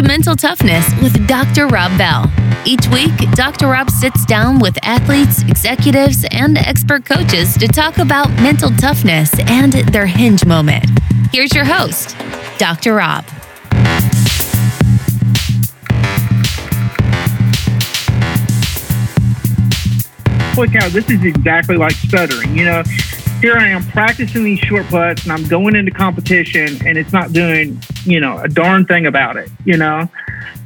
to Mental Toughness with Dr. Rob Bell. Each week, Dr. Rob sits down with athletes, executives, and expert coaches to talk about mental toughness and their hinge moment. Here's your host, Dr. Rob. Holy cow, this is exactly like stuttering. You know, here I am practicing these short putts and I'm going into competition and it's not doing, you know, a darn thing about it, you know?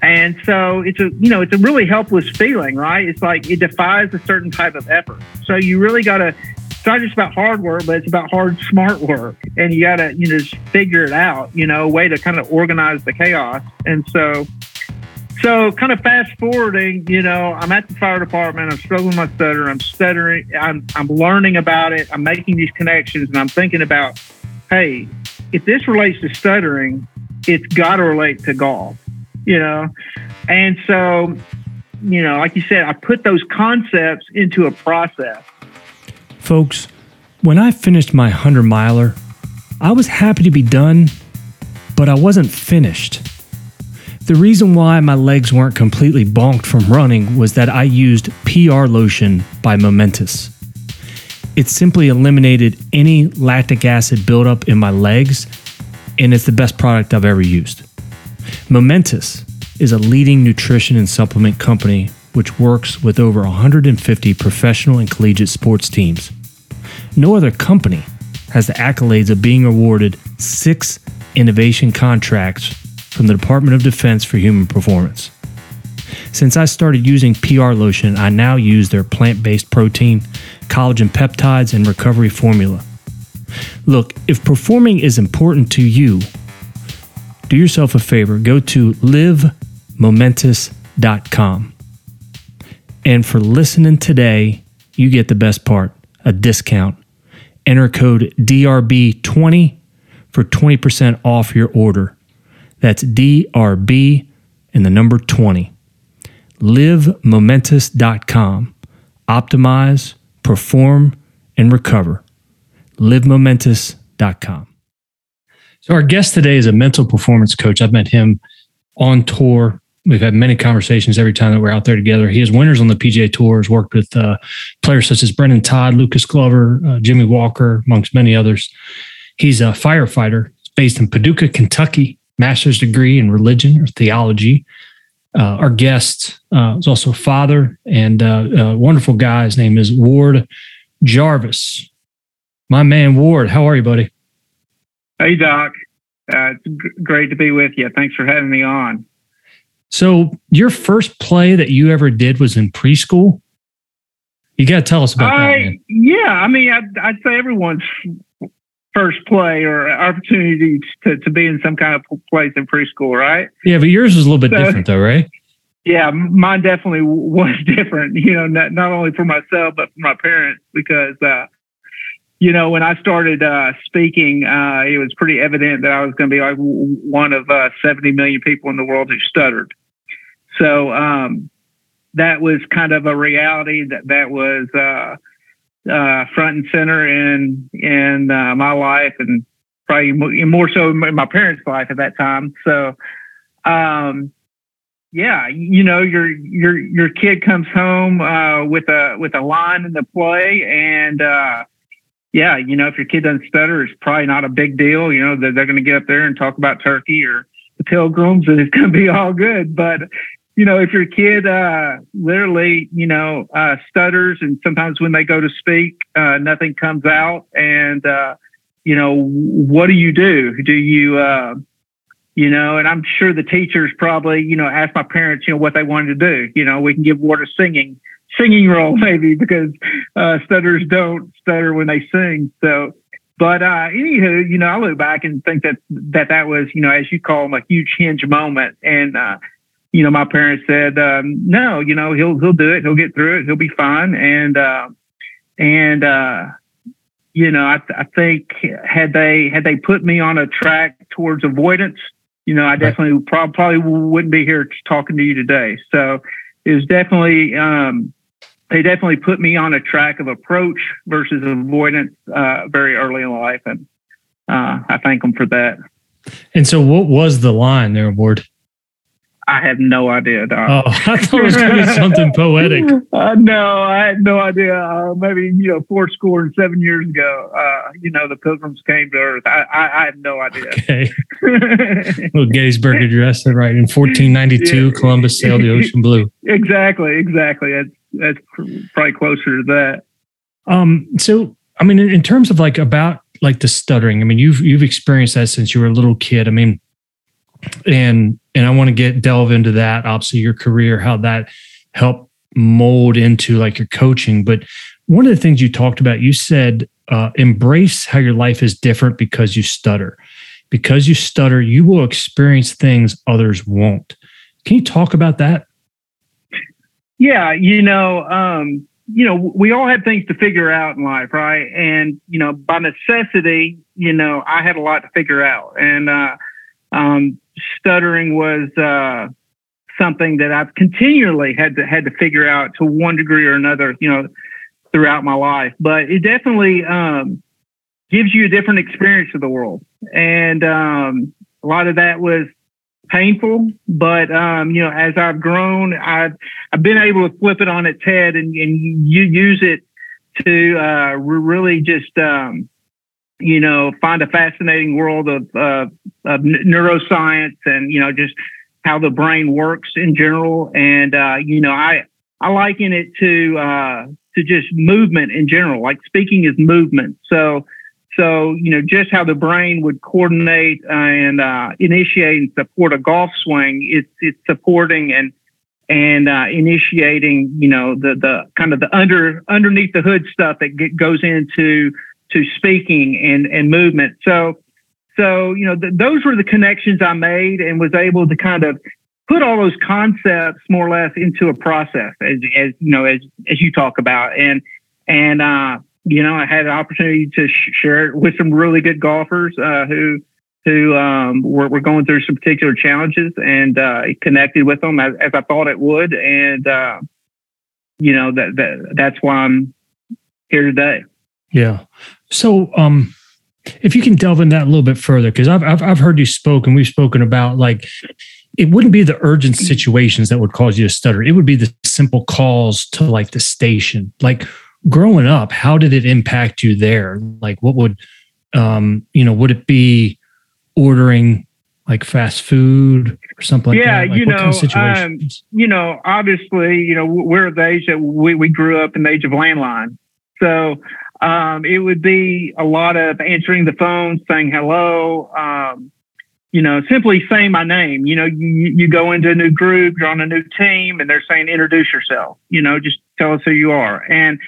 And so it's a, you know, it's a really helpless feeling, right? It's like it defies a certain type of effort. So you really got to, it's not just about hard work, but it's about hard, smart work. And you got to, you know, just figure it out, you know, a way to kind of organize the chaos. And so, so, kind of fast forwarding, you know, I'm at the fire department. I'm struggling with my stutter. I'm stuttering. I'm, I'm learning about it. I'm making these connections, and I'm thinking about, hey, if this relates to stuttering, it's got to relate to golf, you know. And so, you know, like you said, I put those concepts into a process. Folks, when I finished my 100 miler, I was happy to be done, but I wasn't finished. The reason why my legs weren't completely bonked from running was that I used PR lotion by Momentous. It simply eliminated any lactic acid buildup in my legs, and it's the best product I've ever used. Momentous is a leading nutrition and supplement company which works with over 150 professional and collegiate sports teams. No other company has the accolades of being awarded six innovation contracts from the Department of Defense for Human Performance. Since I started using PR Lotion, I now use their plant based protein, collagen peptides, and recovery formula. Look, if performing is important to you, do yourself a favor go to livemomentous.com. And for listening today, you get the best part a discount. Enter code DRB20 for 20% off your order. That's DRB and the number 20. LiveMomentous.com. Optimize, perform, and recover. LiveMomentous.com. So, our guest today is a mental performance coach. I've met him on tour. We've had many conversations every time that we're out there together. He has winners on the PGA Tours, worked with uh, players such as Brendon Todd, Lucas Glover, uh, Jimmy Walker, amongst many others. He's a firefighter. Based in Paducah, Kentucky master's degree in religion or theology. Uh, our guest uh, is also a father and uh, a wonderful guy. His name is Ward Jarvis. My man, Ward, how are you, buddy? Hey, Doc. Uh, it's g- great to be with you. Thanks for having me on. So, your first play that you ever did was in preschool? You got to tell us about I, that. Man. Yeah, I mean, I'd, I'd say everyone's first play or opportunity to, to be in some kind of place in preschool, right? Yeah, but yours was a little bit so, different though, right? Yeah, mine definitely was different, you know, not, not only for myself, but for my parents, because, uh, you know, when I started uh, speaking, uh, it was pretty evident that I was going to be like one of uh, 70 million people in the world who stuttered. So um, that was kind of a reality that that was uh, front and center in in uh, my life and probably more so in my parents' life at that time. So, um, yeah, you know, your your your kid comes home uh, with a with a line in the play, and uh, yeah, you know, if your kid doesn't stutter, it's probably not a big deal. You know, they're, they're going to get up there and talk about turkey or the pilgrims, and it's going to be all good. But you know, if your kid uh, literally, you know, uh, stutters and sometimes when they go to speak, uh, nothing comes out, and uh, you know, what do you do? Do you, uh, you know, and I'm sure the teachers probably, you know, ask my parents, you know, what they wanted to do. You know, we can give a singing singing role maybe because uh, stutters don't stutter when they sing. So, but uh, anywho, you know, I look back and think that that that was, you know, as you call them, a huge hinge moment, and uh, you know, my parents said, um, no, you know, he'll, he'll do it. He'll get through it. He'll be fine. And, uh, and, uh, you know, I, I think had they, had they put me on a track towards avoidance, you know, I definitely prob- probably wouldn't be here talking to you today. So it was definitely, um, they definitely put me on a track of approach versus avoidance, uh, very early in life. And, uh, I thank them for that. And so what was the line there, Ward? I have no idea, Doc. Oh, I thought it was going to be something poetic. Uh, no, I had no idea. Uh, maybe you know, four score and seven years ago, uh, you know, the Pilgrims came to Earth. I, I, I have no idea. Okay. Little Gettysburg Address, right? In 1492, yeah. Columbus sailed the ocean blue. Exactly, exactly. That's that's probably closer to that. Um. So, I mean, in, in terms of like about like the stuttering, I mean, you've you've experienced that since you were a little kid. I mean, and and I want to get delve into that. Obviously, your career, how that helped mold into like your coaching. But one of the things you talked about, you said uh, embrace how your life is different because you stutter. Because you stutter, you will experience things others won't. Can you talk about that? Yeah, you know, um, you know, we all have things to figure out in life, right? And you know, by necessity, you know, I had a lot to figure out, and uh, um, stuttering was uh, something that I've continually had to had to figure out to one degree or another, you know, throughout my life. But it definitely um, gives you a different experience of the world, and um, a lot of that was painful. But um, you know, as I've grown, I've I've been able to flip it on its head and, and you use it to uh, really just um, you know, find a fascinating world of, uh, of neuroscience and, you know, just how the brain works in general. And, uh, you know, I, I liken it to, uh, to just movement in general, like speaking is movement. So, so, you know, just how the brain would coordinate and, uh, initiate and support a golf swing, it's, it's supporting and, and uh, initiating, you know, the the kind of the under underneath the hood stuff that get, goes into to speaking and, and movement. So, so, you know, th- those were the connections I made and was able to kind of put all those concepts more or less into a process as, as you know, as, as you talk about. And, and, uh, you know, I had an opportunity to sh- share it with some really good golfers, uh, who, who, um, were, were going through some particular challenges and, uh, connected with them as, as I thought it would. And, uh, you know, that, that, that's why I'm here today. Yeah. So, um, if you can delve in that a little bit further, because I've, I've, I've heard you spoke and we've spoken about like it wouldn't be the urgent situations that would cause you to stutter. It would be the simple calls to like the station. Like growing up, how did it impact you there? Like what would um, you know, would it be ordering like fast food or something like yeah, that? Like you know, kind of um, you know, obviously, you know, we're the age that we, we grew up in the age of landline. So um, it would be a lot of answering the phone, saying hello, um, you know, simply saying my name. You know, you, you go into a new group, you're on a new team, and they're saying, introduce yourself, you know, just tell us who you are. And,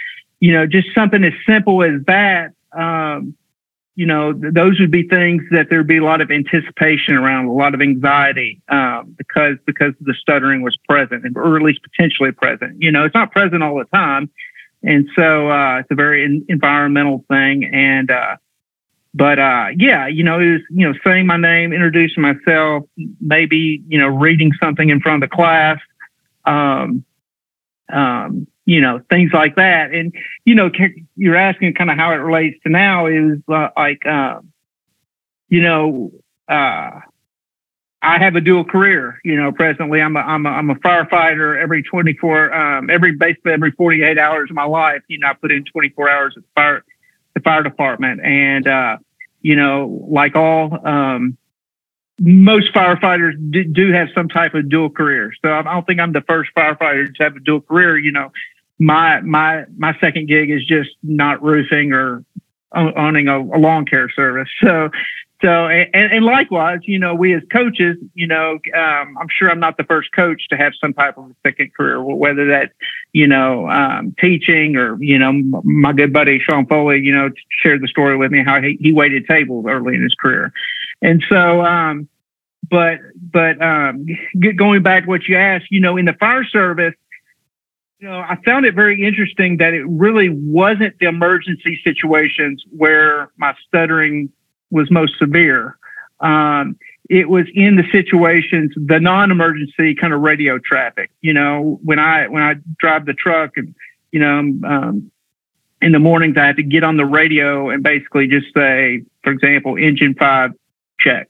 you know, just something as simple as that, um, you know, th- those would be things that there'd be a lot of anticipation around, a lot of anxiety, um, because because the stuttering was present, or at least potentially present. You know, it's not present all the time, and so uh, it's a very in- environmental thing. And uh, but uh, yeah, you know, it was you know saying my name, introducing myself, maybe you know reading something in front of the class, um, um, you know things like that. And you know, you're asking kind of how it relates to now is uh, like uh, you know. I have a dual career. You know, presently I'm a I'm a, I'm a firefighter. Every 24, um, every basically every 48 hours of my life, you know, I put in 24 hours at the fire the fire department, and uh, you know, like all um, most firefighters do, do, have some type of dual career. So I don't think I'm the first firefighter to have a dual career. You know, my my my second gig is just not roofing or owning a, a lawn care service. So so, and, and likewise, you know, we as coaches, you know, um, I'm sure I'm not the first coach to have some type of a second career, whether that, you know, um, teaching or, you know, my good buddy Sean Foley, you know, shared the story with me how he, he waited tables early in his career. And so, um, but, but, um, going back to what you asked, you know, in the fire service, you know, I found it very interesting that it really wasn't the emergency situations where my stuttering was most severe. Um, it was in the situations, the non-emergency kind of radio traffic. You know, when I when I drive the truck and you know um, in the mornings I had to get on the radio and basically just say, for example, engine five check,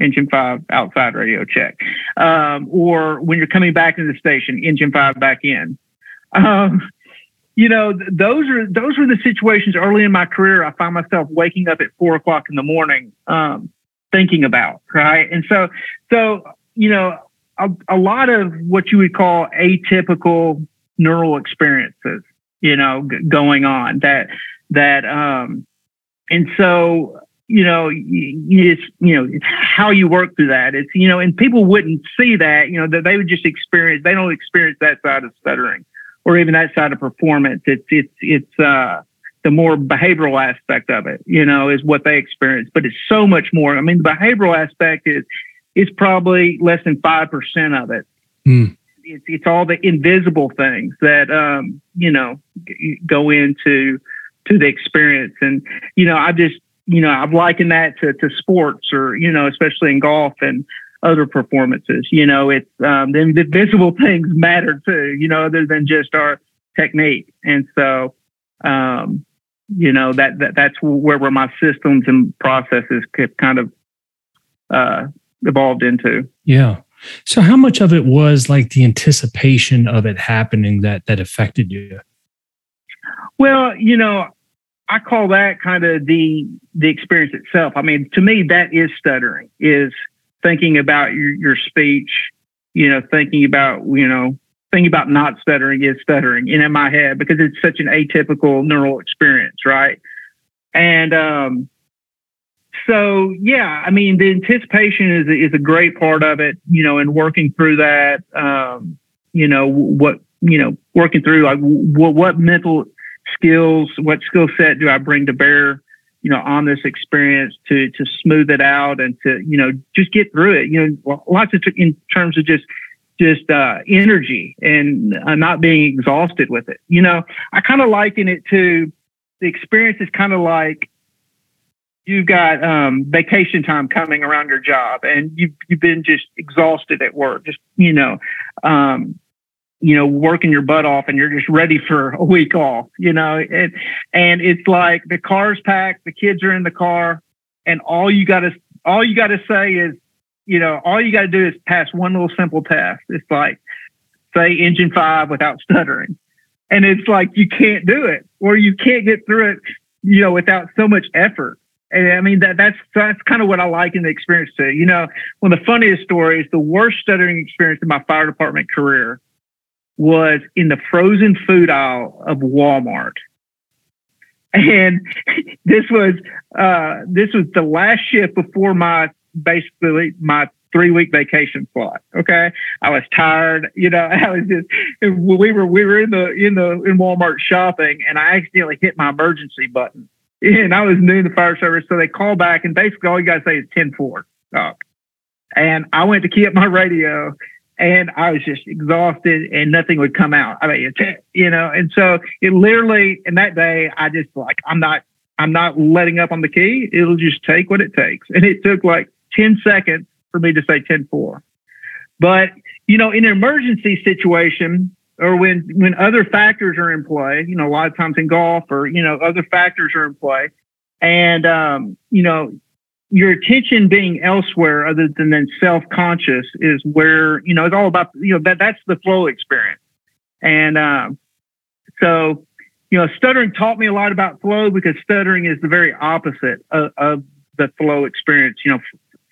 engine five outside radio check. Um, or when you're coming back into the station, engine five back in. Um, you know, th- those are those were the situations early in my career. I find myself waking up at four o'clock in the morning, um, thinking about right. And so, so you know, a, a lot of what you would call atypical neural experiences, you know, g- going on that that um, and so you know, it's you know, it's how you work through that. It's you know, and people wouldn't see that. You know, that they would just experience. They don't experience that side of stuttering, or even that side of performance. It's it's it's uh, the more behavioral aspect of it. You know, is what they experience. But it's so much more. I mean, the behavioral aspect is is probably less than five percent of it. Mm. It's it's all the invisible things that um, you know go into to the experience. And you know, I just you know, I've likened that to, to sports or, you know, especially in golf and other performances. You know, it's um, the, the visible things matter too, you know, other than just our technique. And so, um, you know, that, that that's where, where my systems and processes kind of uh, evolved into. Yeah. So how much of it was like the anticipation of it happening that that affected you? Well, you know, I call that kind of the the experience itself. I mean, to me, that is stuttering. Is thinking about your, your speech, you know, thinking about you know, thinking about not stuttering is stuttering in my head because it's such an atypical neural experience, right? And um, so, yeah, I mean, the anticipation is is a great part of it, you know, and working through that, um, you know, what you know, working through like what what mental skills, what skill set do I bring to bear, you know, on this experience to to smooth it out and to you know just get through it. You know, lots of t- in terms of just just uh, energy and uh, not being exhausted with it. You know, I kind of liken it to the experience is kind of like you've got um, vacation time coming around your job and you've, you've been just exhausted at work, just, you know, um, you know, working your butt off and you're just ready for a week off, you know, and, and it's like the car's packed, the kids are in the car and all you got to, all you got to say is, you know, all you got to do is pass one little simple test. It's like, say engine five without stuttering. And it's like, you can't do it or you can't get through it, you know, without so much effort. And I mean, that that's, that's kind of what I like in the experience too. You know, one of the funniest stories, the worst stuttering experience in my fire department career was in the frozen food aisle of Walmart. And this was uh, this was the last shift before my basically my three week vacation slot. Okay, I was tired. You know, I was just we were we were in the in the in Walmart shopping, and I accidentally hit my emergency button. And I was new in the fire service, so they call back, and basically all you got to say is 10 4. And I went to key up my radio, and I was just exhausted and nothing would come out. I mean, you know, and so it literally, in that day, I just like, I'm not, I'm not letting up on the key. It'll just take what it takes. And it took like 10 seconds for me to say 10 4. But, you know, in an emergency situation or when, when other factors are in play, you know, a lot of times in golf or, you know, other factors are in play and, um, you know, your attention being elsewhere other than then self-conscious is where you know it's all about you know that that's the flow experience. And um, so you know stuttering taught me a lot about flow because stuttering is the very opposite of, of the flow experience you know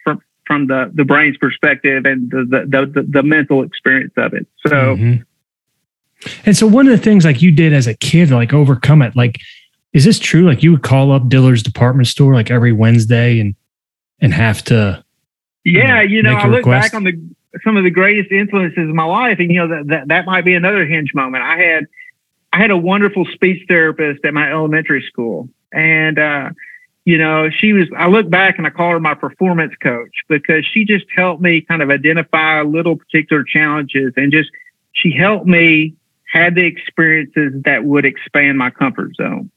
from from the the brain's perspective and the the the, the mental experience of it. So mm-hmm. and so one of the things like you did as a kid like overcome it like is this true? Like you would call up dillard's department store like every wednesday and and have to yeah you know, you know i look request. back on the some of the greatest influences in my life and you know that, that that might be another hinge moment i had i had a wonderful speech therapist at my elementary school and uh you know she was i look back and i call her my performance coach because she just helped me kind of identify little particular challenges and just she helped me have the experiences that would expand my comfort zone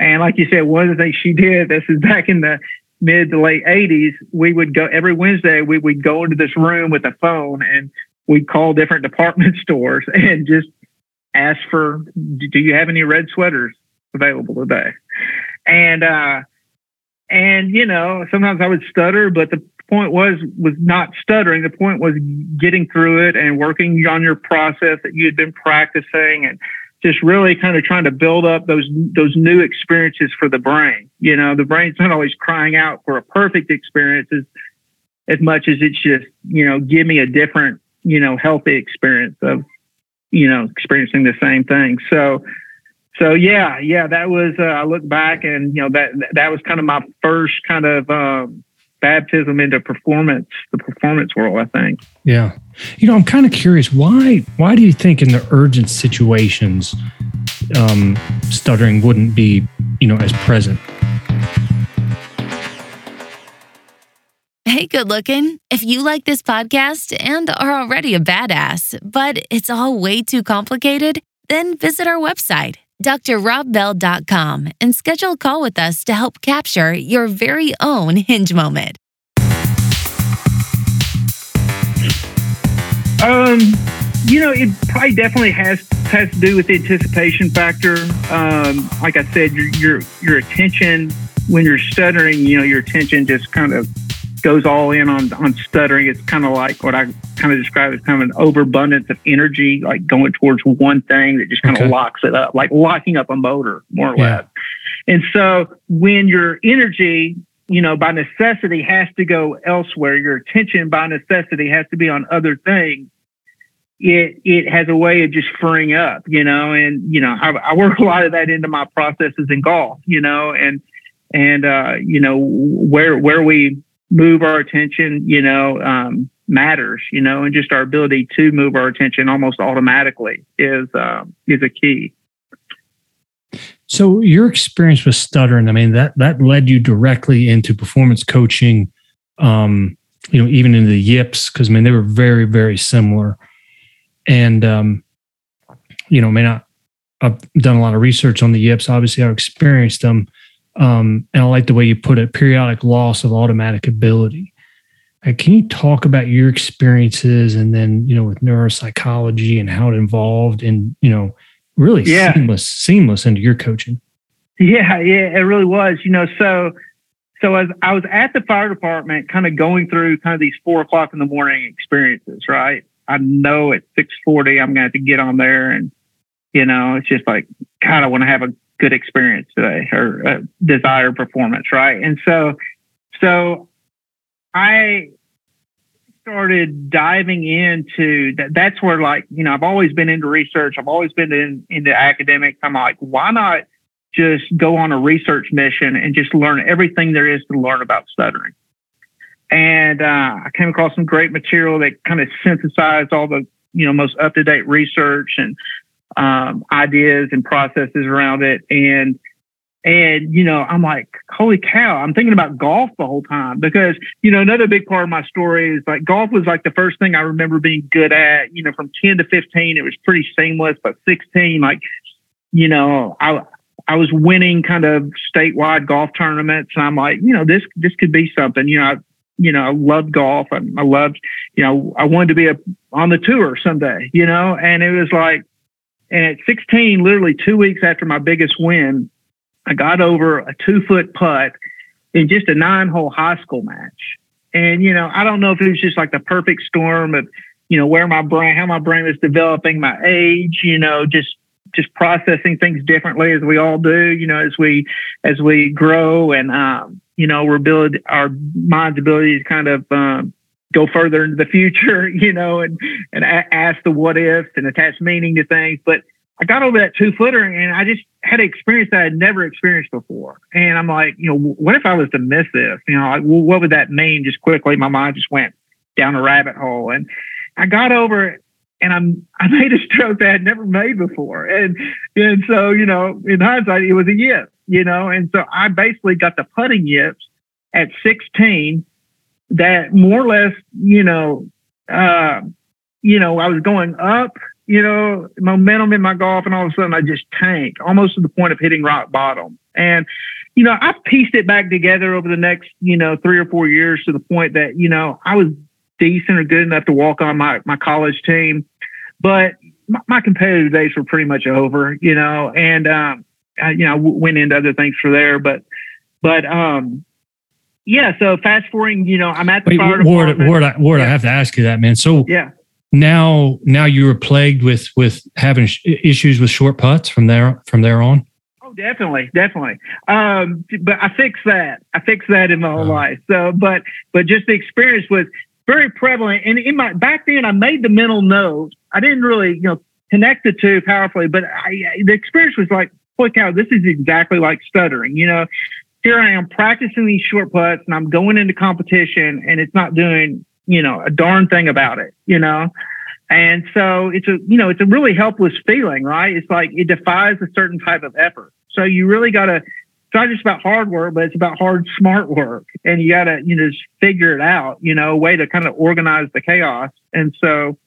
and like you said, one of the things she did, this is back in the mid to late 80s, we would go every Wednesday, we would go into this room with a phone and we'd call different department stores and just ask for, do you have any red sweaters available today? And, uh, and you know, sometimes I would stutter, but the point was was not stuttering. The point was getting through it and working on your process that you had been practicing and just really kind of trying to build up those those new experiences for the brain. You know, the brain's not always crying out for a perfect experience as, as much as it's just, you know, give me a different, you know, healthy experience of, you know, experiencing the same thing. So so yeah, yeah, that was uh, I look back and you know that that was kind of my first kind of um, baptism into performance, the performance world. I think. Yeah, you know, I'm kind of curious why why do you think in the urgent situations, um, stuttering wouldn't be you know as present? Hey, good looking. If you like this podcast and are already a badass, but it's all way too complicated, then visit our website drrobbell.com and schedule a call with us to help capture your very own hinge moment. Um, you know, it probably definitely has has to do with the anticipation factor. Um, like I said, your your your attention when you're stuttering, you know, your attention just kind of goes all in on on stuttering. It's kind of like what I kind of describe as kind of an overabundance of energy, like going towards one thing that just kind okay. of locks it up, like locking up a motor, more or yeah. less. And so when your energy, you know, by necessity has to go elsewhere, your attention by necessity has to be on other things. It it has a way of just freeing up, you know, and you know I, I work a lot of that into my processes in golf, you know, and and uh, you know where where we move our attention, you know, um, matters, you know, and just our ability to move our attention almost automatically is uh, is a key. So your experience with stuttering, I mean, that that led you directly into performance coaching, um, you know, even into the yips, because I mean they were very, very similar. And um, you know, I mean, I, I've done a lot of research on the yips. Obviously, I've experienced them. Um, and I like the way you put it periodic loss of automatic ability. And can you talk about your experiences and then, you know, with neuropsychology and how it involved in, you know, really yeah. seamless, seamless into your coaching? Yeah, yeah, it really was. You know, so so as I was at the fire department, kind of going through kind of these four o'clock in the morning experiences, right? I know at six forty I'm gonna have to get on there and you know, it's just like kind of want to have a good experience today or uh, desired performance, right? And so, so I started diving into that. That's where, like, you know, I've always been into research. I've always been in, into academics. I'm like, why not just go on a research mission and just learn everything there is to learn about stuttering? And uh, I came across some great material that kind of synthesized all the, you know, most up to date research and um, ideas and processes around it. And and you know, I'm like, holy cow! I'm thinking about golf the whole time because you know another big part of my story is like golf was like the first thing I remember being good at. You know, from 10 to 15, it was pretty seamless, but 16, like you know, I I was winning kind of statewide golf tournaments, and I'm like, you know, this this could be something. You know, I, you know, I loved golf. I, I loved, you know, I wanted to be a on the tour someday. You know, and it was like and at 16, literally two weeks after my biggest win, I got over a two foot putt in just a nine hole high school match. And, you know, I don't know if it was just like the perfect storm of, you know, where my brain, how my brain was developing, my age, you know, just, just processing things differently as we all do, you know, as we, as we grow and, um, you know, we're build our mind's ability to kind of, um, go further into the future, you know, and and ask the what ifs and attach meaning to things. But I got over that two footer and I just had an experience that I'd never experienced before. And I'm like, you know, what if I was to miss this? You know, like, well, what would that mean? Just quickly, my mind just went down a rabbit hole. And I got over it and I'm I made a stroke that I'd never made before. And and so, you know, in hindsight, it was a yip, you know, and so I basically got the putting yips at 16 that more or less, you know, uh, you know, I was going up, you know, momentum in my golf, and all of a sudden I just tanked almost to the point of hitting rock bottom. And, you know, I pieced it back together over the next, you know, three or four years to the point that, you know, I was decent or good enough to walk on my, my college team. But my, my competitive days were pretty much over, you know, and, um, I, you know, I went into other things for there, but, but, um, yeah, so fast forwarding, you know, I'm at the Wait, fire Ward, department. Ward, I, Ward, I have to ask you that, man. So yeah. now, now you were plagued with with having sh- issues with short putts from there from there on. Oh, definitely, definitely. Um, but I fixed that. I fixed that in my whole Oh. life. So, but but just the experience was very prevalent. And in my back then, I made the mental note. I didn't really, you know, connect the two powerfully, but I, the experience was like, holy cow, this is exactly like stuttering. You know, here I am practicing these short putts, and I'm going into competition, and it's not doing, you know, a darn thing about it. You know. And so it's a, you know, it's a really helpless feeling, right? It's like it defies a certain type of effort. So you really got to, it's not just about hard work, but it's about hard, smart work. And you got to, you know, just figure it out, you know, a way to kind of organize the chaos. And so,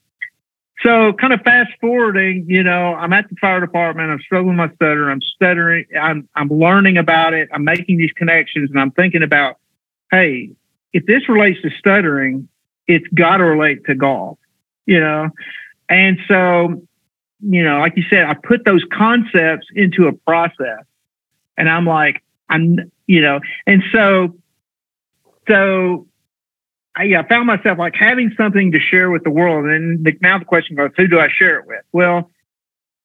so kind of fast forwarding, you know, I'm at the fire department. I'm struggling with my stutter. I'm stuttering. I'm, I'm learning about it. I'm making these connections and I'm thinking about, hey, if this relates to stuttering, it's got to relate to golf, you know? And so, you know, like you said, I put those concepts into a process and I'm like, I'm, you know, and so, so I, yeah, I found myself like having something to share with the world. And the, now the question goes, who do I share it with? Well,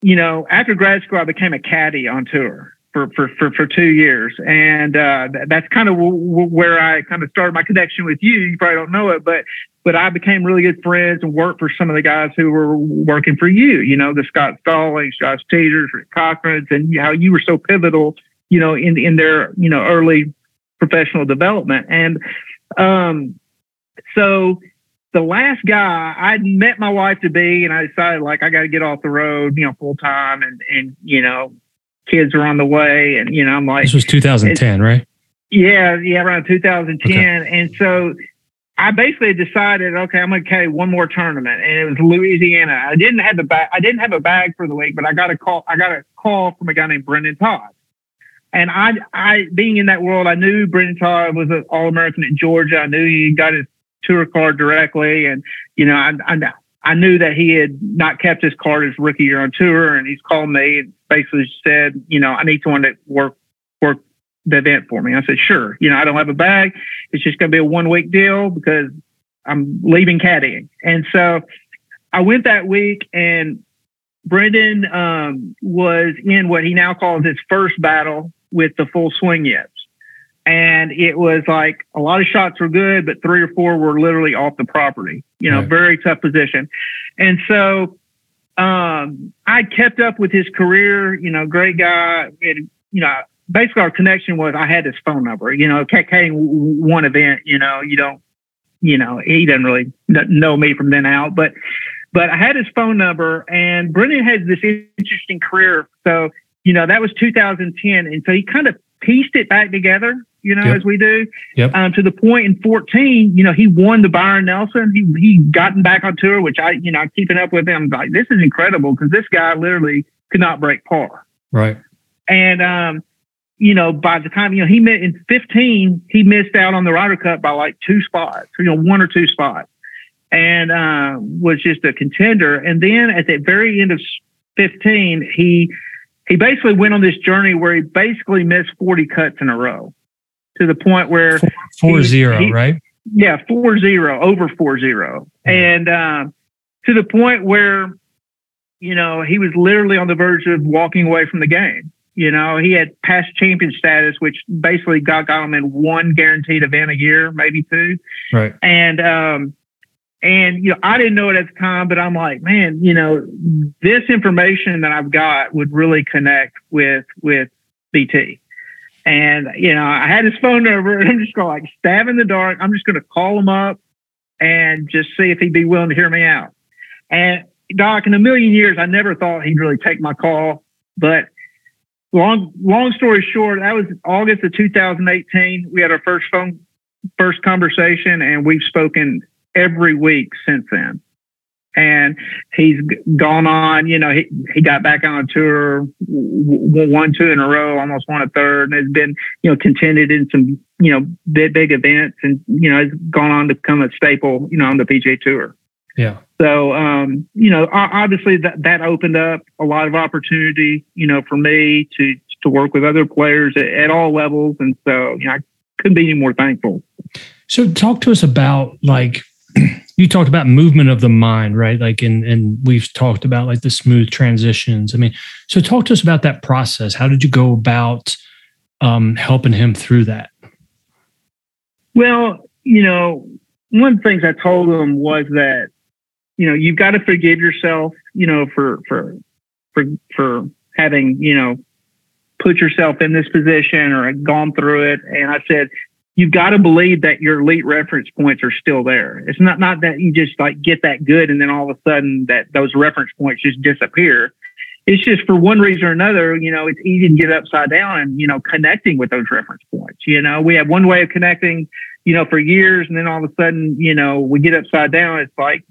you know, after grad school, I became a caddy on tour for, for, for, for two years. And uh, that's kind of w- w- where I kind of started my connection with you. You probably don't know it, but but I became really good friends and worked for some of the guys who were working for you, you know, the Scott Stallings, Josh Teaters, Rick Cochran's, and how you were so pivotal, you know, in, in their, you know, early professional development. And um, so the last guy I'd met my wife to be, and I decided like, I got to get off the road, you know, full time and, and, you know, kids are on the way. And, you know, I'm like, This was 2010, right? yeah, yeah, around 2010. And so I basically decided, okay, I'm going to carry one more tournament, and it was Louisiana. I didn't have the bag. I didn't have a bag for the week, but I got a call. I got a call from a guy named Brendon Todd, and I, I being in that world, I knew Brendon Todd was an All American at Georgia. I knew he got his tour card directly, and you know, I, I, I knew that he had not kept his card his rookie year on tour, and he's called me and basically said, you know, I need someone to work work the event for me. I said, sure. You know, I don't have a bag. It's just going to be a one week deal because I'm leaving caddying. And so I went that week and Brendon um, was in what he now calls his first battle with the full swing yips. And it was like a lot of shots were good, but three or four were literally off the property, you know, Right. very tough position. And so um, I kept up with his career, you know, great guy. And, you know, basically our connection was I had his phone number. You know, caddying one event, you know, you don't, you know, he didn't really know me from then out, but but I had his phone number, and Brendon had this interesting career. So you know, that was 2010, and so he kind of pieced it back together. You know, Yep. as we do, Yep. um, to the point in 14, you know, he won the Byron Nelson. He he gotten back on tour, which I, you know, I'm keeping up with him. Like this is incredible because this guy literally could not break par. Right. And um, you know, by the time you know he met in 15, he missed out on the Ryder Cup by like two spots, you know, one or two spots, and uh, was just a contender. And then at the very end of 15, he he basically went on this journey where he basically missed 40 cuts in a row, to the point where Four He- zero, he- right? yeah, four zero over four zero, and um, to the point where you know he was literally on the verge of walking away from the game. You know, he had past champion status, which basically got, got him in one guaranteed event a year, maybe two. Right. And um, and you know, I didn't know it at the time, but I'm like, man, you know, this information that I've got would really connect with with BT. And you know, I had his phone number, and I'm just going to like stab in the dark. I'm just going to call him up and just see if he'd be willing to hear me out. And Doc, in a million years, I never thought he'd really take my call. But long, long story short, that was August of 2018. We had our first phone, first conversation, and we've spoken every week since then. And he's gone on, you know, he, he got back on a tour, won two in a row, almost won a third, and has been, you know, contended in some, you know, big, big events and, you know, has gone on to become a staple, you know, on the PGA Tour. Yeah. So, um, you know, obviously that, that opened up a lot of opportunity, you know, for me to, to work with other players at, at all levels. And so, you know, I couldn't be any more thankful. So talk to us about like you talked about movement of the mind, right? Like and and we've talked about like the smooth transitions. I mean, so talk to us about that process. How did you go about um, helping him through that? Well, you know, one of the things I told him was that, you know, you've got to forgive yourself, you know, for for for for having, you know, put yourself in this position or gone through it. And I said, you've got to believe that your elite reference points are still there. It's not not that you just like get that good and then all of a sudden that those reference points just disappear. It's just for one reason or another, you know, it's easy to get upside down and, you know, connecting with those reference points. You know, we have one way of connecting, you know, for years and then all of a sudden, you know, we get upside down. It's like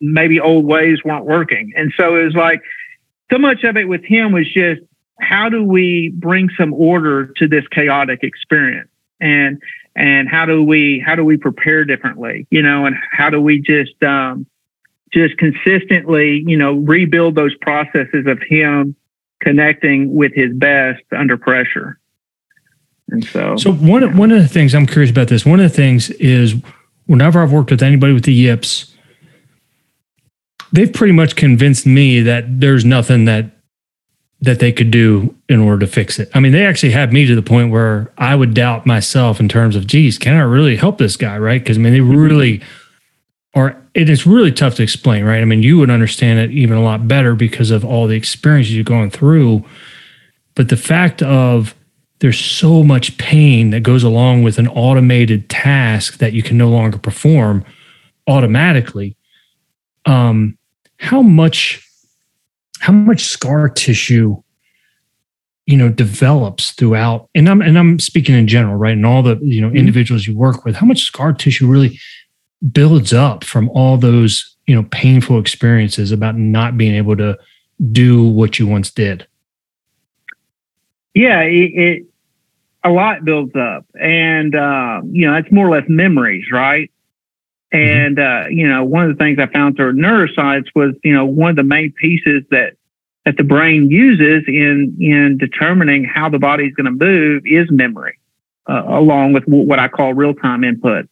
maybe old ways weren't working. And so it was like so much of it with him was just how do we bring some order to this chaotic experience and and how do we how do we prepare differently you know and how do we just um just consistently you know rebuild those processes of him connecting with his best under pressure. And so so one of, one of the things i'm curious about this one of the things is whenever i've worked with anybody with the yips they've pretty much convinced me that there's nothing that that they could do in order to fix it. I mean, they actually had me to the point where I would doubt myself in terms of, geez, can I really help this guy? Right. Because I mean, they mm-hmm. really are, it is really tough to explain, right? I mean, you would understand it even a lot better because of all the experiences you've gone through. But the fact of there's so much pain that goes along with an automated task that you can no longer perform automatically. Um, how much how much scar tissue you know develops throughout and i'm and i'm speaking in general right and all the you know mm-hmm. individuals you work with how much scar tissue really builds up from all those you know painful experiences about not being able to do what you once did yeah it, it a lot builds up and um, you know it's more or less memories right. And, uh, you know, one of the things I found through neuroscience was, you know, one of the main pieces that, that the brain uses in, in determining how the body is going to move is memory, uh, along with what I call real time inputs.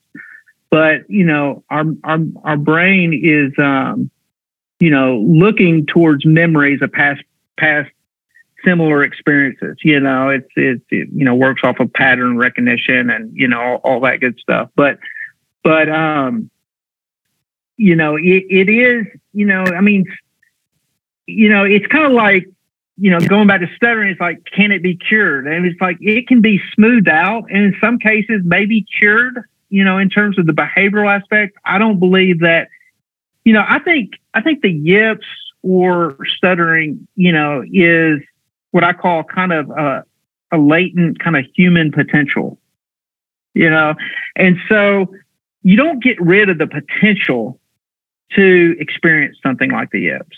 But, you know, our, our, our brain is, um, you know, looking towards memories of past, past similar experiences. You know, it's, it's, it, you know, works off of pattern recognition and, you know, all, all that good stuff. But, but um, you know, it, it is, you know, I mean, you know, it's kind of like, you know, going back to stuttering, it's like, can it be cured? And it's like it can be smoothed out, and in some cases, maybe cured. You know, in terms of the behavioral aspect, I don't believe that. You know, I think I think the yips or stuttering, you know, is what I call kind of a, a latent kind of human potential. You know, and so you don't get rid of the potential to experience something like the yips.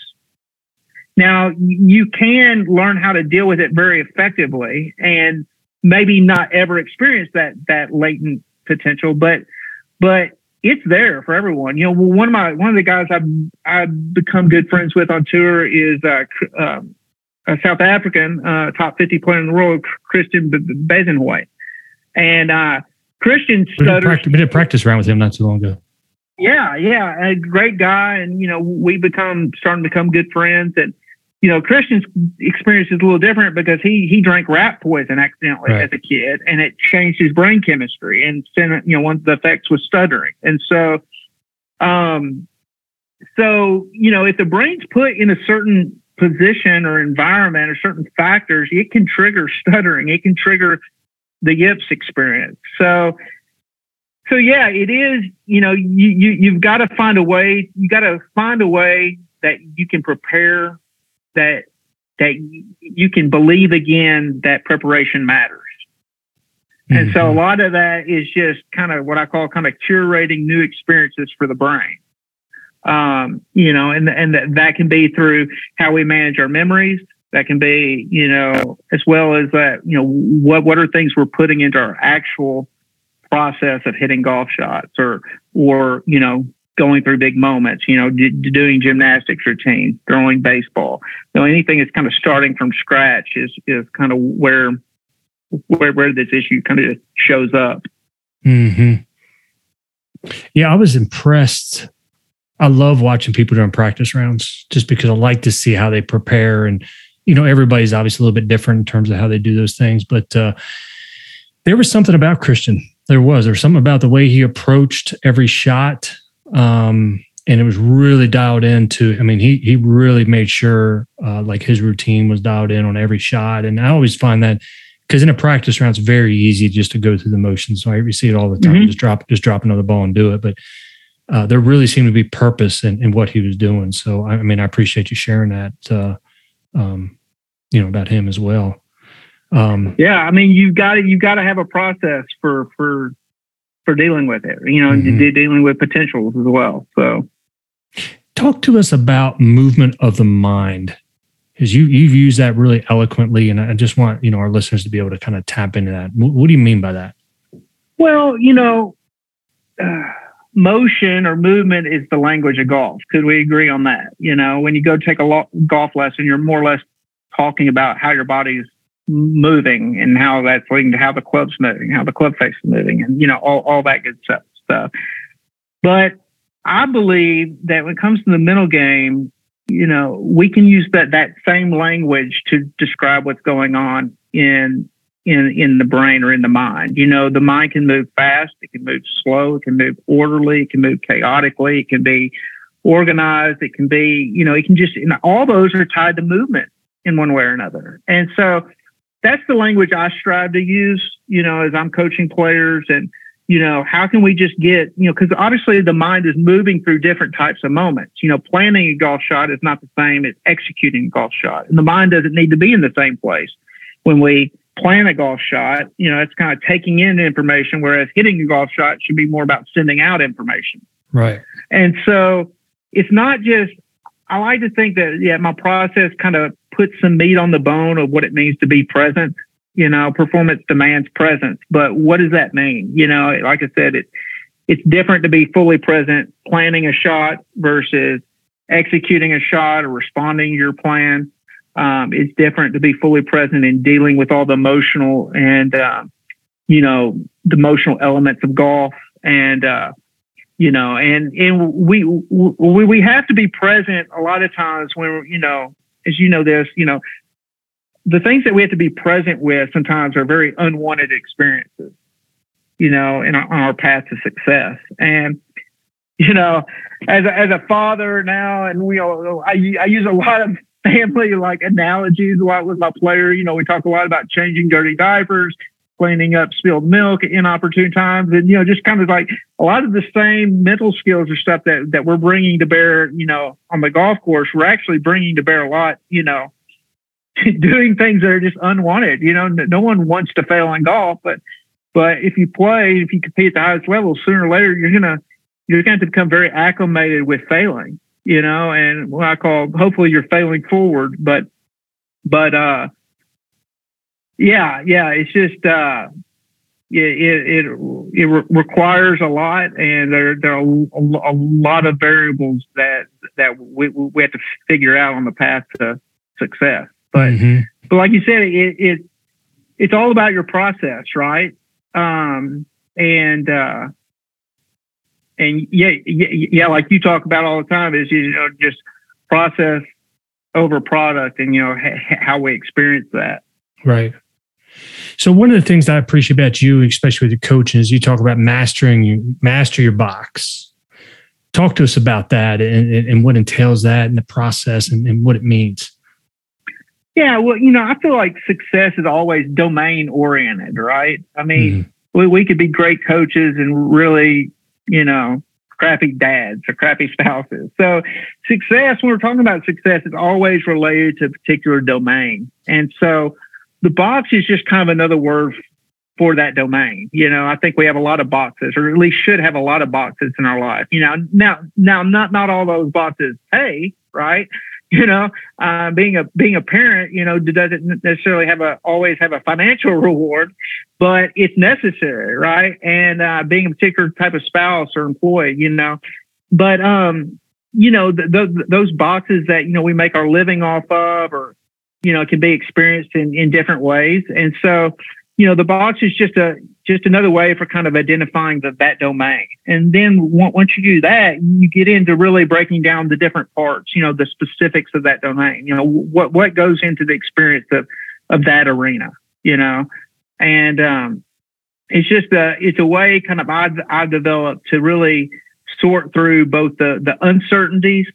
Now, you can learn how to deal with it very effectively and maybe not ever experience that that latent potential, but but it's there for everyone. You know, one of my one of the guys I've I've become good friends with on tour is uh, uh, a South African uh, top fifty player in the world, Christiaan Bezuidenhout, and uh, Christiaan stutters. We did, practice, we did practice around with him not too long ago. Yeah, yeah, a great guy, and you know we become starting to become good friends. And you know Christiaan's experience is a little different because he he drank rat poison accidentally right. as a kid, and it changed his brain chemistry. And sent you know one of the effects was stuttering. And so, um, so you know if the brain's put in a certain position or environment or certain factors, it can trigger stuttering. It can trigger the yips experience. So so yeah, it is. You know, you, you you've got to find a way. You got to find a way that you can prepare. That that you can believe again that preparation matters. Mm-hmm. And so a mm-hmm. lot of that is just kind of what I call kind of curating new experiences for the brain. Um, you know, and and that, that can be through how we manage our memories. That can be, you know, as well as that, you know, what what are things we're putting into our actual process of hitting golf shots or or you know going through big moments you know d- doing gymnastics routine throwing baseball know anything that's kind of starting from scratch is is kind of where where where this issue kind of shows up. hmm Yeah, I was impressed. I love watching people during practice rounds just because I like to see how they prepare. And, you know, everybody's obviously a little bit different in terms of how they do those things. But uh, there was something about Christiaan. There was. There was something about the way he approached every shot. Um, and it was really dialed into. I mean, he he really made sure uh, like his routine was dialed in on every shot. And I always find that because in a practice round, it's very easy just to go through the motions. So I see it all the time. Mhm. Just drop just drop another ball and do it. But uh, there really seemed to be purpose in, in what he was doing. So I, I mean, I appreciate you sharing that. Uh, um, you know about him as well. Um, Yeah, I mean, you've got to you've got to have a process for for for dealing with it. You know, Mhm. de- dealing with potentials as well. So talk to us about movement of the mind because you you've used that really eloquently and i just want you know our listeners to be able to kind of tap into that what, what do you mean by that Well, you know, uh, motion or movement is the language of golf. Could we agree on that? You know, when you go take a lo- golf lesson, you're more or less talking about how your body's moving and how that's leading to how the club's moving, how the club face is moving, and you know all all that good stuff. stuff. But I believe that when it comes to the mental game, you know, we can use that that same language to describe what's going on in in in the brain or in the mind. You know, the mind can move fast, it can move slow, it can move orderly, it can move chaotically, it can be organized, it can be, you know, it can just, and all those are tied to movement in one way or another. And so that's the language I strive to use, you know, as I'm coaching players and, you know, how can we just get, you know, because obviously the mind is moving through different types of moments. You know, planning a golf shot is not the same as executing a golf shot. And the mind doesn't need to be in the same place. When we plan a golf shot, you know, it's kind of taking in information, whereas hitting a golf shot should be more about sending out information. right And so it's not just, I like to think that, yeah, my process kind of puts some meat on the bone of what it means to be present. You know, performance demands presence, but what does that mean? You know, like I said, it, it's different to be fully present planning a shot versus executing a shot or responding to your plan. Um, it's different to be fully present in dealing with all the emotional and, uh, you know, the emotional elements of golf and, uh, you know, and and we we we have to be present a lot of times when you know, as you know this, you know, the things that we have to be present with sometimes are very unwanted experiences, you know, in our, on our path to success. And you know, as a, as a father now, and we all, I I use a lot of family like analogies a lot with my player. You know, we talk a lot about changing dirty diapers, cleaning up spilled milk at inopportune times, and you know, just kind of like a lot of the same mental skills or stuff that that we're bringing to bear. You know, on the golf course, we're actually bringing to bear a lot. You know, doing things that are just unwanted. You know, no one wants to fail in golf, but but if you play, if you compete at the highest level, sooner or later you're gonna you're going to become very acclimated with failing. You know, and what I call hopefully you're failing forward, but but uh yeah, yeah, it's just uh, it it it, it re- requires a lot, and there there are a, a lot of variables that that we we have to figure out on the path to success. But Mhm. but like you said, it it it's all about your process, right? Um, and uh, and yeah, yeah, yeah, like you talk about all the time is you know just process over product, and you know h- how we experience that. Right. So one of the things I appreciate about you, especially with your coaching, is you talk about mastering you master your box. Talk to us about that and, and, what entails that and the process and, and what it means. Yeah, well, you know, I feel like success is always domain oriented, right? I mean, mm-hmm. we, we could be great coaches and really, you know, crappy dads or crappy spouses. So success, when we're talking about success, is always related to a particular domain. And so the box is just kind of another word for that domain. You know, I think we have a lot of boxes, or at least should have a lot of boxes in our life. You know, now now not not all those boxes pay, right? You know, uh, being a being a parent, you know, doesn't necessarily have a always have a financial reward, but it's necessary, right? And uh, being a particular type of spouse or employee, you know, but um, you know, th- th- those boxes that you know we make our living off of, or you know, can be experienced in in different ways. And so, you know, the box is just a just another way for kind of identifying the, that domain. And then once you do that, you get into really breaking down the different parts, you know, the specifics of that domain, you know, what, what goes into the experience of, of that arena, you know, and, um, it's just a, it's a way kind of I've, I've developed to really sort through both the, the uncertainties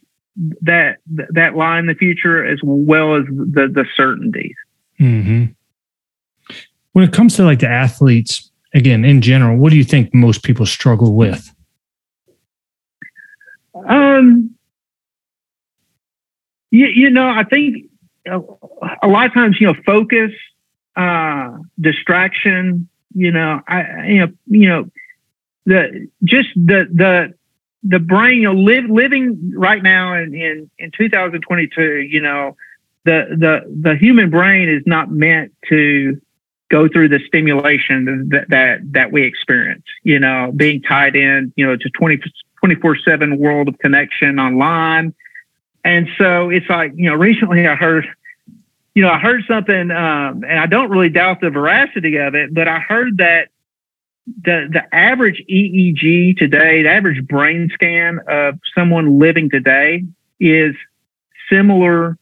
that, that lie in the future as well as the, the certainties. Mm-hmm. When it comes to like the athletes, again, in general, what do you think most people struggle with? Um, you, you know, I think a, a lot of times, you know, focus, uh, distraction, you know, I, you know, you know, the, just the, the, the brain, you know, live, living right now in, in, in 2022, you know, the, the, the human brain is not meant to go through the stimulation that, that, that we experience, you know, being tied in, you know, to 20, 24 seven world of connection online. And so it's like, you know, recently I heard, you know, I heard something, um, and I don't really doubt the veracity of it, but I heard that the the average EEG today, the average brain scan of someone living today is similar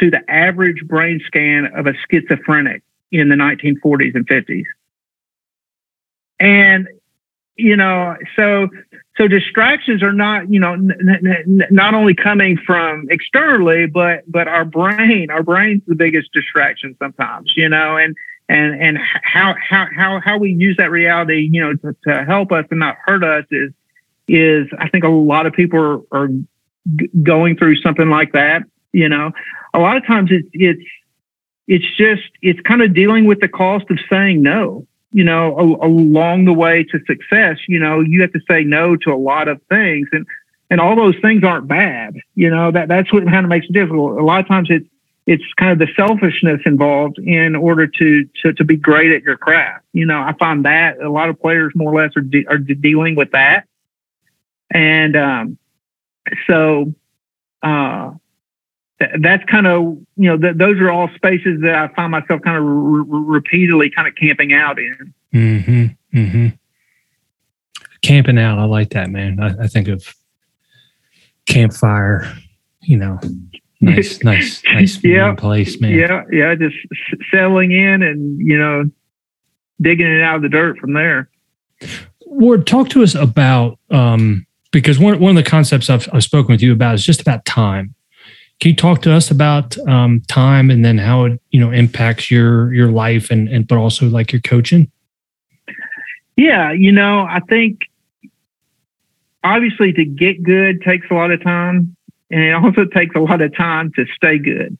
to the average brain scan of a schizophrenic in the 1940s and 50s. And you know, so so distractions are not, you know, n- n- not only coming from externally, but but our brain, our brain's the biggest distraction sometimes, you know, and and and how how how how we use that reality, you know, to, to help us and not hurt us is is I think a lot of people are, are g- going through something like that. You know, a lot of times it's it's it's just it's kind of dealing with the cost of saying no you know a, along the way to success you know you have to say no to a lot of things. And and all those things aren't bad you know that that's what kind of makes it difficult. A lot of times it's it's kind of the selfishness involved in order to to, to be great at your craft. You know i find that a lot of players more or less are, de- are dealing with that. And um so uh that's kind of you know th- those are all spaces that I find myself kind of re- repeatedly kind of camping out in. Mm-hmm. Mm-hmm. Camping out, I like that, man. I, I think of campfire. You know, nice, nice, nice yeah, place, man. Yeah, yeah, just settling in and you know digging it out of the dirt from there. Ward, talk to us about um, because one one of the concepts I've, I've spoken with you about is just about time can you talk to us about um, time and then how it you know impacts your your life and and but also like your coaching? Yeah, you know, I think obviously to get good takes a lot of time, and it also takes a lot of time to stay good.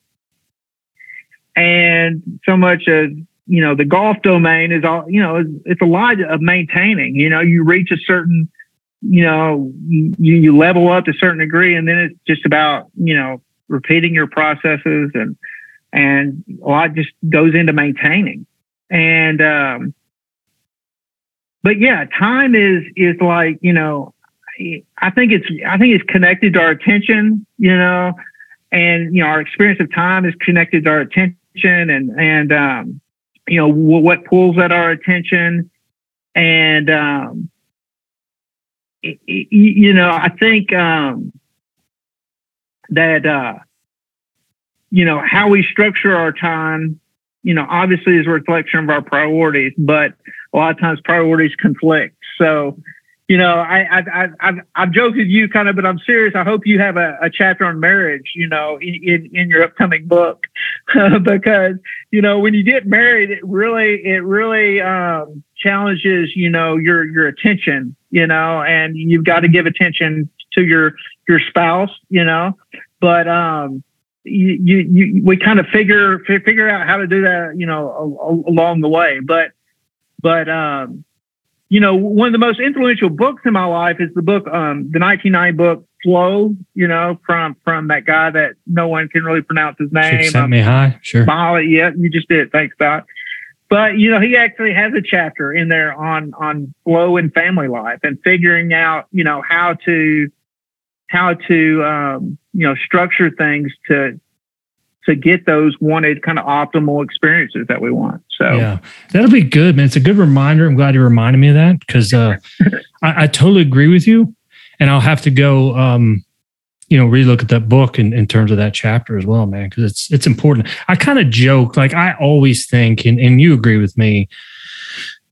And so much of you know the golf domain is all you know it's a lot of maintaining. You know, you reach a certain you know you, you level up to a certain degree, and then it's just about you know repeating your processes and and a lot just goes into maintaining. And um but yeah time is is like you know i think it's i think it's connected to our attention you know and you know our experience of time is connected to our attention and and um you know what pulls at our attention. And um you know i think um that uh, you know how we structure our time you know obviously is a reflection of our priorities but a lot of times priorities conflict. So you know i i i have I've joked with you kind of but i'm serious. I hope you have a, a chapter on marriage you know in in, in your upcoming book. Because you know when you get married it really it really um, challenges you know your your attention you know and you've got to give attention to your your spouse, you know. But um, you, you, you we kind of figure figure out how to do that, you know, along the way. But but um, you know, one of the most influential books in my life is the book, um, the 1990 book Flow. You know, from from that guy that no one can really pronounce his name. Sent me high, sure. Molly, yeah, you just did. Thanks, Doc. But you know, he actually has a chapter in there on on flow and family life and figuring out, you know, how to how to um, you know structure things to to get those wanted kind of optimal experiences that we want. So yeah, that'll be good, man. It's a good reminder. I'm glad you reminded me of that because uh, I, I, totally agree with you, and I'll have to go, um, you know, relook at that book in, in terms of that chapter as well, man, because it's it's important. I kind of joke, like I always think, and and you agree with me.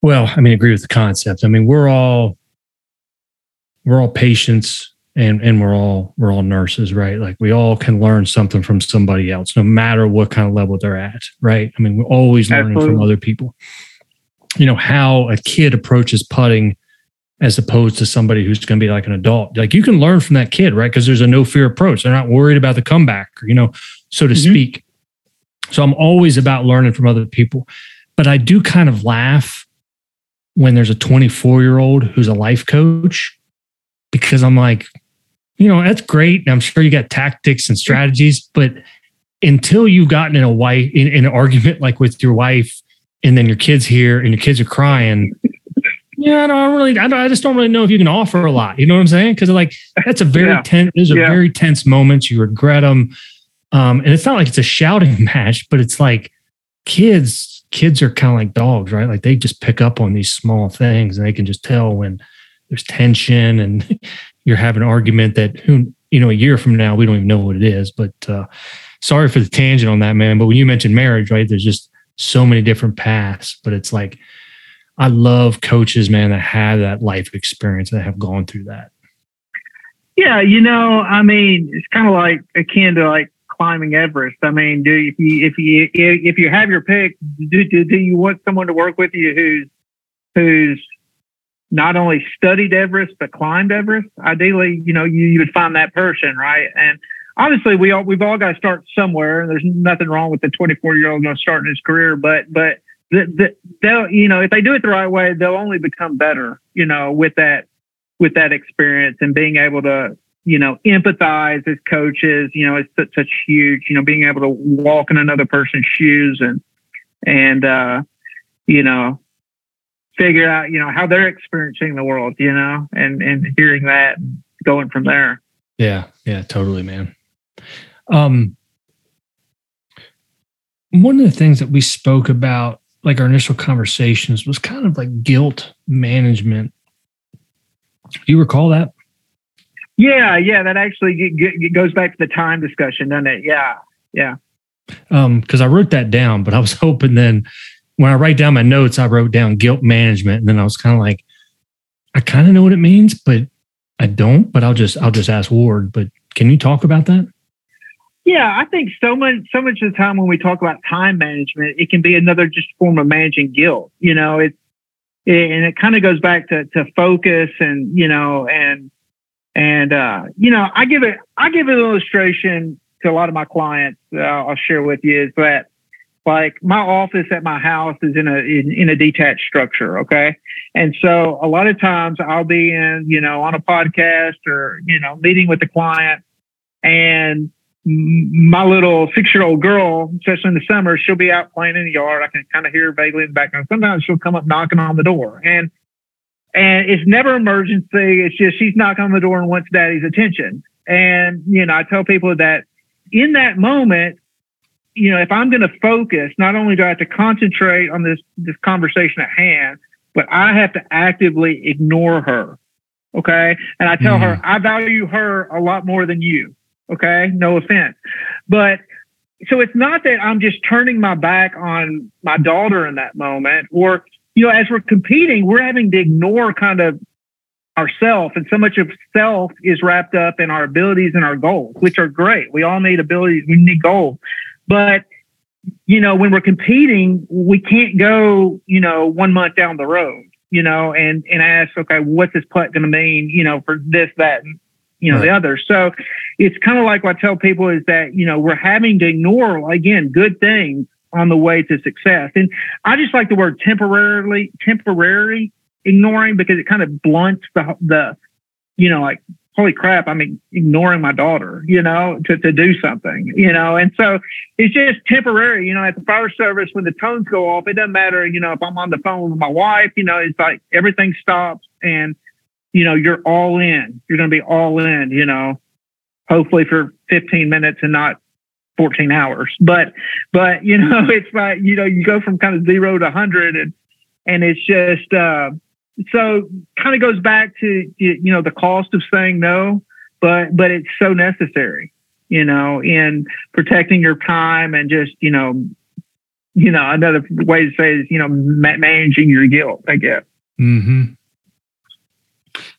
Well, I mean, agree with the concept. I mean, we're all we're all patients and and we're all we're all nurses right? Like we all can learn something from somebody else no matter what kind of level they're at right? I mean we're always learning Absolutely. from other people. You know how a kid approaches putting as opposed to somebody who's going to be like an adult. Like you can learn from that kid right? Because there's a no fear approach. They're not worried about the comeback you know so to mm-hmm. speak. So i'm always about learning from other people. But i do kind of laugh when there's a 24 year old who's a life coach because i'm like you know, that's great. I'm sure you got tactics and strategies, but until you've gotten in a wife in, in, an argument like with your wife, and then your kids here and your kids are crying. Yeah, I don't really, I, don't, I just don't really know if you can offer a lot. You know what I'm saying? Because like that's a very yeah. tense. Those are yeah. very tense moments. You regret them, um, and it's not like it's a shouting match, but it's like kids. Kids are kind of like dogs, right? Like they just pick up on these small things, and they can just tell when there's tension and you're having an argument that who you know a year from now we don't even know what it is. But uh, sorry for the tangent on that, man. But when you mentioned marriage, right? There's just so many different paths. But it's like I love coaches, man, that have that life experience that have gone through that. Yeah, you know, I mean, it's kind of like akin to like climbing Everest. I mean, do if you if you if you have your pick, do do, do you want someone to work with you who's who's not only studied Everest but climbed Everest. Ideally, you know, you, you would find that person, right? And obviously, we all we've all got to start somewhere. There's nothing wrong with the 24 year old starting his career, but but the, the, they'll you know if they do it the right way, they'll only become better, you know, with that with that experience and being able to you know empathize as coaches. You know, it's such, such huge. You know, being able to walk in another person's shoes and and uh, you know figure out, you know, how they're experiencing the world, you know, and and hearing that and going from there. Yeah, yeah, totally, man. Um one of the things that we spoke about like our initial conversations was kind of like guilt management. Do you recall that? Yeah, yeah, that actually goes back to the time discussion, doesn't it? Yeah, yeah. Um, because I wrote that down, but I was hoping then when I write down my notes, I wrote down guilt management, and then I was kind of like, I kind of know what it means, but I don't. But I'll just I'll just ask Ward. But can you talk about that? Yeah, I think so much so much of the time when we talk about time management, it can be another just form of managing guilt. You know, it's it, and it kind of goes back to to focus and you know and and uh, you know I give it I give an illustration to a lot of my clients. I'll share with you is that like my office at my house is in a in, in, a detached structure okay? And so a lot of times i'll be in you know on a podcast or you know meeting with a client and my little six year old girl especially in the summer she'll be out playing in the yard. I can kind of hear her vaguely in the background. Sometimes she'll come up knocking on the door and and it's never emergency. It's just she's knocking on the door and wants daddy's attention. And you know i tell people that in that moment you know, if I'm going to focus, not only do I have to concentrate on this this conversation at hand, but I have to actively ignore her. Okay, and I tell mm. her I value her a lot more than you. Okay, no offense, but so it's not that I'm just turning my back on my daughter in that moment, or you know, as we're competing, we're having to ignore kind of ourself and so much of self is wrapped up in our abilities and our goals which are great we all need abilities we need goals but you know, when we're competing, we can't go, you know, one month down the road, you know, and and ask, okay, what's this putt going to mean, you know, for this, that, and, you know, right. the other. So it's kind of like what I tell people is that, you know, we're having to ignore again good things on the way to success. And I just like the word temporarily, temporary ignoring because it kind of blunts the the, you know, like holy crap, I'm ignoring my daughter, you know, to, to do something, you know. And so it's just temporary, you know, at the fire service, when the tones go off, it doesn't matter, you know, if I'm on the phone with my wife, you know, it's like everything stops and, you know, you're all in. You're going to be all in, you know, hopefully for 15 minutes and not 14 hours. But, but, you know, it's like, you know, you go from kind of zero to 100 and, and it's just, uh, so kind of goes back to, you know, the cost of saying no, but, but it's so necessary, you know, in protecting your time and just, you know, you know, another way to say is, you know, ma- managing your guilt, I guess. Mm-hmm.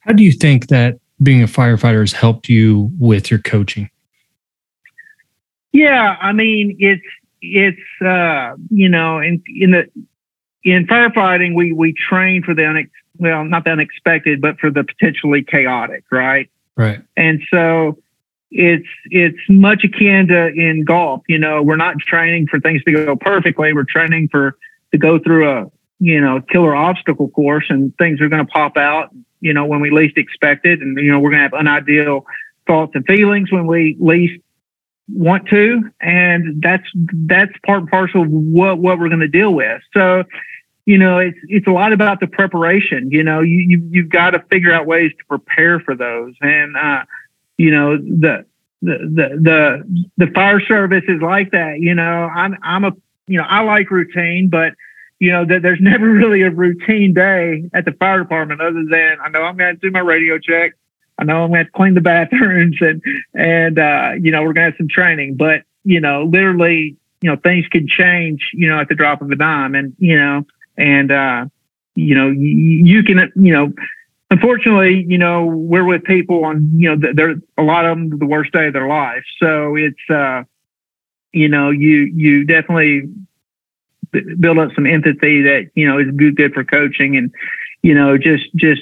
How do you think that being a firefighter has helped you with your coaching? Yeah, I mean, it's it's uh, you know, in in the in firefighting, we we train for the well, not the unexpected, but for the potentially chaotic, right? Right. And so it's it's much akin to in golf. You know, we're not training for things to go perfectly. We're training for to go through a you know killer obstacle course, and things are going to pop out. You know, when we least expect it, and you know we're going to have unideal thoughts and feelings when we least want to, and that's that's part and parcel of what what we're going to deal with. So. You know, it's it's a lot about the preparation. You know, you, you you've got to figure out ways to prepare for those, and uh, you know the the the the the fire service is like that you know i'm i'm a you know i like routine but you know there's never really a routine day at the fire department other than i know i'm going to do my radio check i know i'm going to clean the bathrooms and and uh you know we're going to have some training but you know literally you know things can change you know at the drop of a dime and you know and uh you know you, can you know unfortunately, you know, we're with people on, you know, they're a lot of them the worst day of their life. So it's, uh, you know, you you definitely build up some empathy that you know is good good for coaching, and you know, just just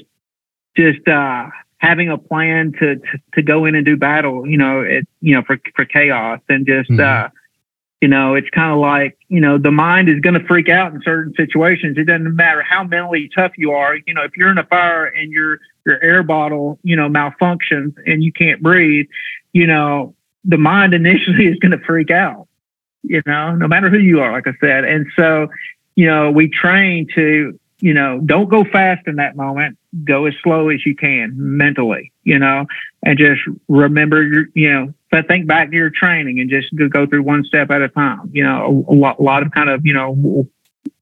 just uh, having a plan to, to, to go in and do battle, you know, it you know for for chaos and just. Mm-hmm. Uh, you know, it's kind of like, you know, the mind is going to freak out in certain situations. It doesn't matter how mentally tough you are. You know, if you're in a fire and your your air bottle, you know, malfunctions and you can't breathe, you know, the mind initially is going to freak out. You know, no matter who you are, like I said. And so, you know, we train to, you know, don't go fast in that moment. Go as slow as you can mentally, you know, and just remember your, you know, but think back to your training and just go through one step at a time. You know, a, lot, a lot of kind of, you know,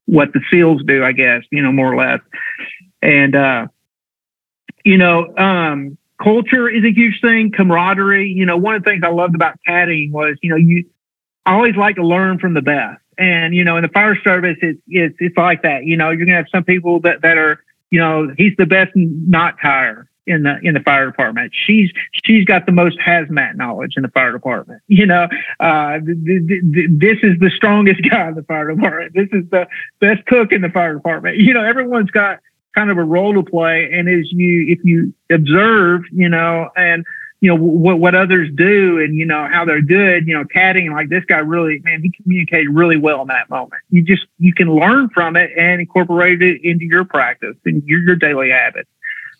what the SEALs do, I guess, you know, more or less. And, uh, you know, um, culture is a huge thing, camaraderie. You know, one of the things I loved about caddying was, you know, you, I always like to learn from the best. And, you know, in the fire service, it's, it's, it's like that. You know, you're going to have some people that, that are, you know, he's the best not tire in the in the fire department. She's she's got the most hazmat knowledge in the fire department. You know, uh, th- th- th- this is the strongest guy in the fire department. This is the best cook in the fire department. You know, everyone's got kind of a role to play, and as you if you observe, you know, and you know what what others do and you know how they're good you know caddying like this guy really man he communicated really well in that moment you just you can learn from it and incorporate it into your practice and your, your daily habits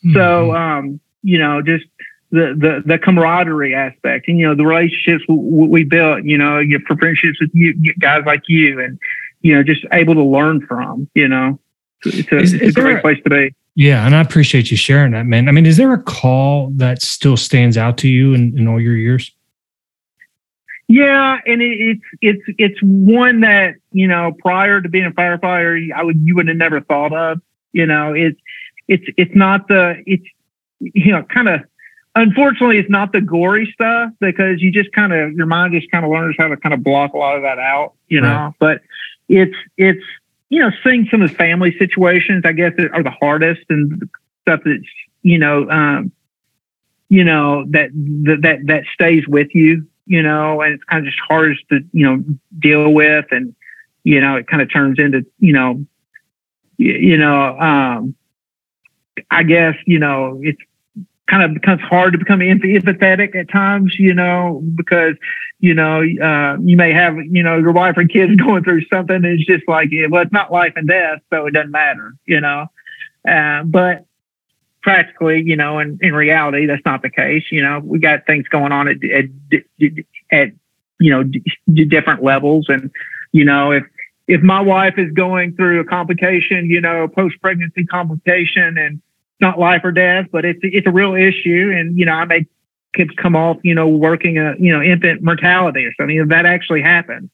Mm-hmm. So, um, you know, just the, the, the camaraderie aspect and, you know, the relationships we, we built, you know, your friendships with you, guys like you and, you know, just able to learn from, you know, it's a, is, it's is a great a, place to be. Yeah. And I appreciate you sharing that, man. I mean, is there a call that still stands out to you in, in all your years? Yeah, and it, it's it's it's one that you know prior to being a firefighter, I would you would have never thought of. You know, it's it's it's not the it's you know kind of unfortunately it's not the gory stuff because you just kind of your mind just kind of learns how to kind of block a lot of that out you know right. but it's it's you know seeing some of the family situations i guess are the hardest and stuff that's you know um you know that that that stays with you you know and it's kind of just hardest to you know deal with and you know it kind of turns into you know you, you know um I guess, you know, it's kind of becomes hard to become empathetic at times, you know, because, you know, uh, you may have, you know, your wife or kids going through something. And it's just like, well, it's not life and death, so it doesn't matter, you know. Uh, but practically, you know, in, in reality, that's not the case. You know, we got things going on at, at, at you know, different levels. And, you know, if, if my wife is going through a complication, you know, post pregnancy complication, and not life or death, but it's it's a real issue, and you know, I may kids come off, you know, working a, you know, infant mortality or something. that actually happens,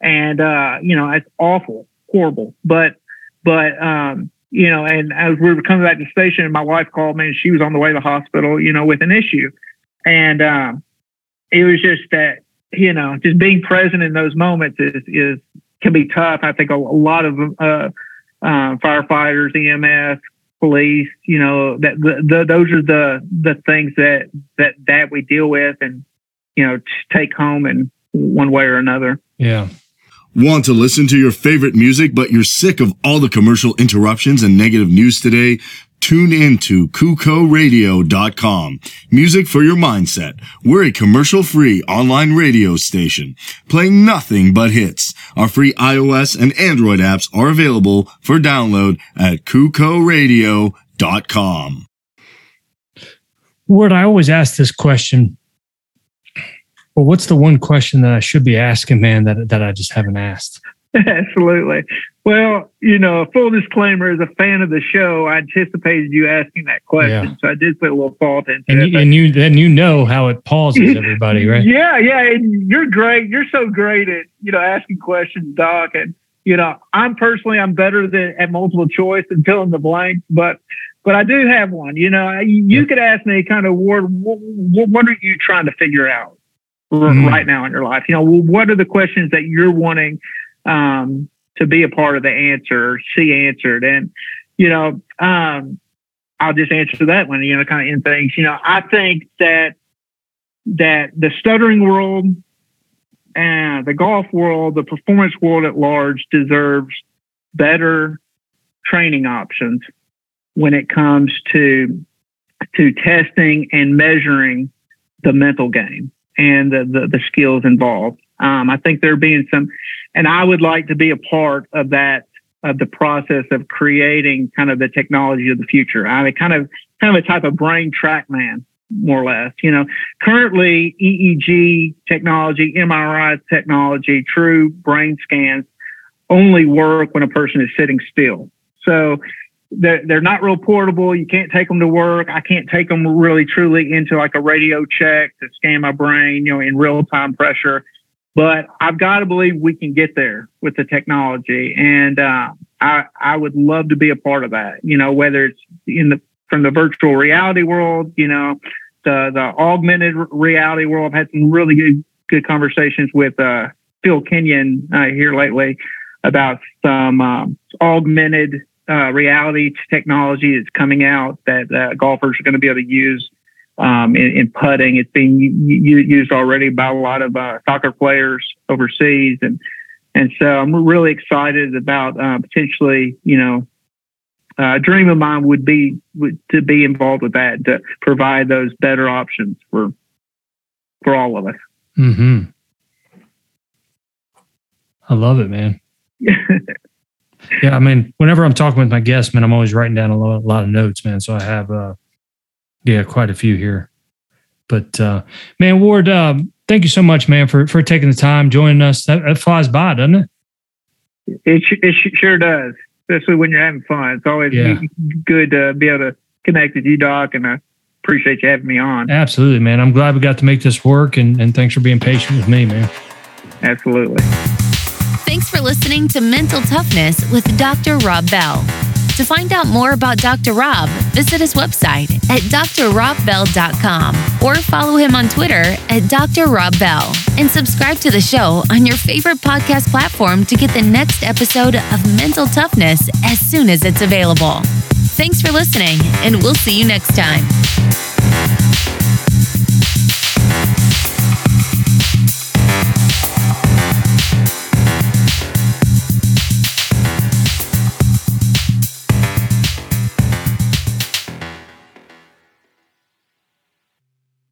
And, uh, you know, it's awful, horrible. But, but, um, you know, and as we were coming back to the station, my wife called me and she was on the way to the hospital, you know, with an issue. And, um, it was just that, you know, just being present in those moments is, is, can be tough. I think a, a lot of, uh, uh, firefighters, EMS, police, you know, that the, the, those are the the things that that that we deal with and you know take home in one way or another. Yeah. Want to listen to your favorite music, but you're sick of all the commercial interruptions and negative news today? Tune in to KuCoRadio.com. Music for your mindset. We're a commercial free online radio station playing nothing but hits. Our free iOS and Android apps are available for download at KuCoRadio.com. Ward, I always ask this question. Well, what's the one question that I should be asking, man, that, that I just haven't asked? Absolutely. Well, you know, full disclaimer, as a fan of the show, I anticipated you asking that question, yeah. so I did put a little thought into and it. You, and you then you know how it pauses everybody, right? yeah, yeah. And you're great. You're so great at you know asking questions, Doc. And you know, I'm personally I'm better than at multiple choice and fill in the blanks, but but I do have one. You know, you yeah. could ask me kind of what, what are you trying to figure out mm-hmm. right now in your life? You know, what are the questions that you're wanting um, to be a part of the answer, She answered. And, you know, um, I'll just answer that one, you know, kind of in things. You know, I think that that the stuttering world and the golf world, the performance world at large deserves better training options when it comes to to testing and measuring the mental game and the, the, the skills involved. Um, I think there being some, and I would like to be a part of that of the process of creating kind of the technology of the future. I'm mean, kind of kind of a type of brain TrackMan, more or less. You know, currently EEG technology, MRI technology, true brain scans only work when a person is sitting still. So they're, they're not real portable. You can't take them to work. I can't take them really truly into like a radio check to scan my brain, you know, in real time pressure. But I've got to believe we can get there with the technology, and uh, I I would love to be a part of that. You know, whether it's in the from the virtual reality world, you know, the the augmented reality world. I've had some really good good conversations with uh, Phil Kenyon uh, here lately about some um, augmented uh, reality technology that's coming out that uh, golfers are going to be able to use um, in, in, putting. It's being used already by a lot of uh, soccer players overseas, and and so I'm really excited about uh, potentially, you know, uh, a dream of mine would be would, to be involved with that to provide those better options for for all of us. Hmm. I love it, man. yeah, I mean, whenever I'm talking with my guests, man, I'm always writing down a lot, a lot of notes, man. So I have uh, yeah, quite a few here. But uh, man, Ward, um, thank you so much, man, for for taking the time joining us. That, that flies by, doesn't it? It, it sure does, especially when you're having fun. It's always yeah. good to be able to connect with you, Doc, and I appreciate you having me on. Absolutely, man. I'm glad we got to make this work, and, and thanks for being patient with me, man. Absolutely. Thanks for listening to Mental Toughness with Dr. Rob Bell. To find out more about Dr. Rob, visit his website at drrobbell.com or follow him on Twitter at Dr. Rob Bell and subscribe to the show on your favorite podcast platform to get the next episode of Mental Toughness as soon as it's available. Thanks for listening, and we'll see you next time.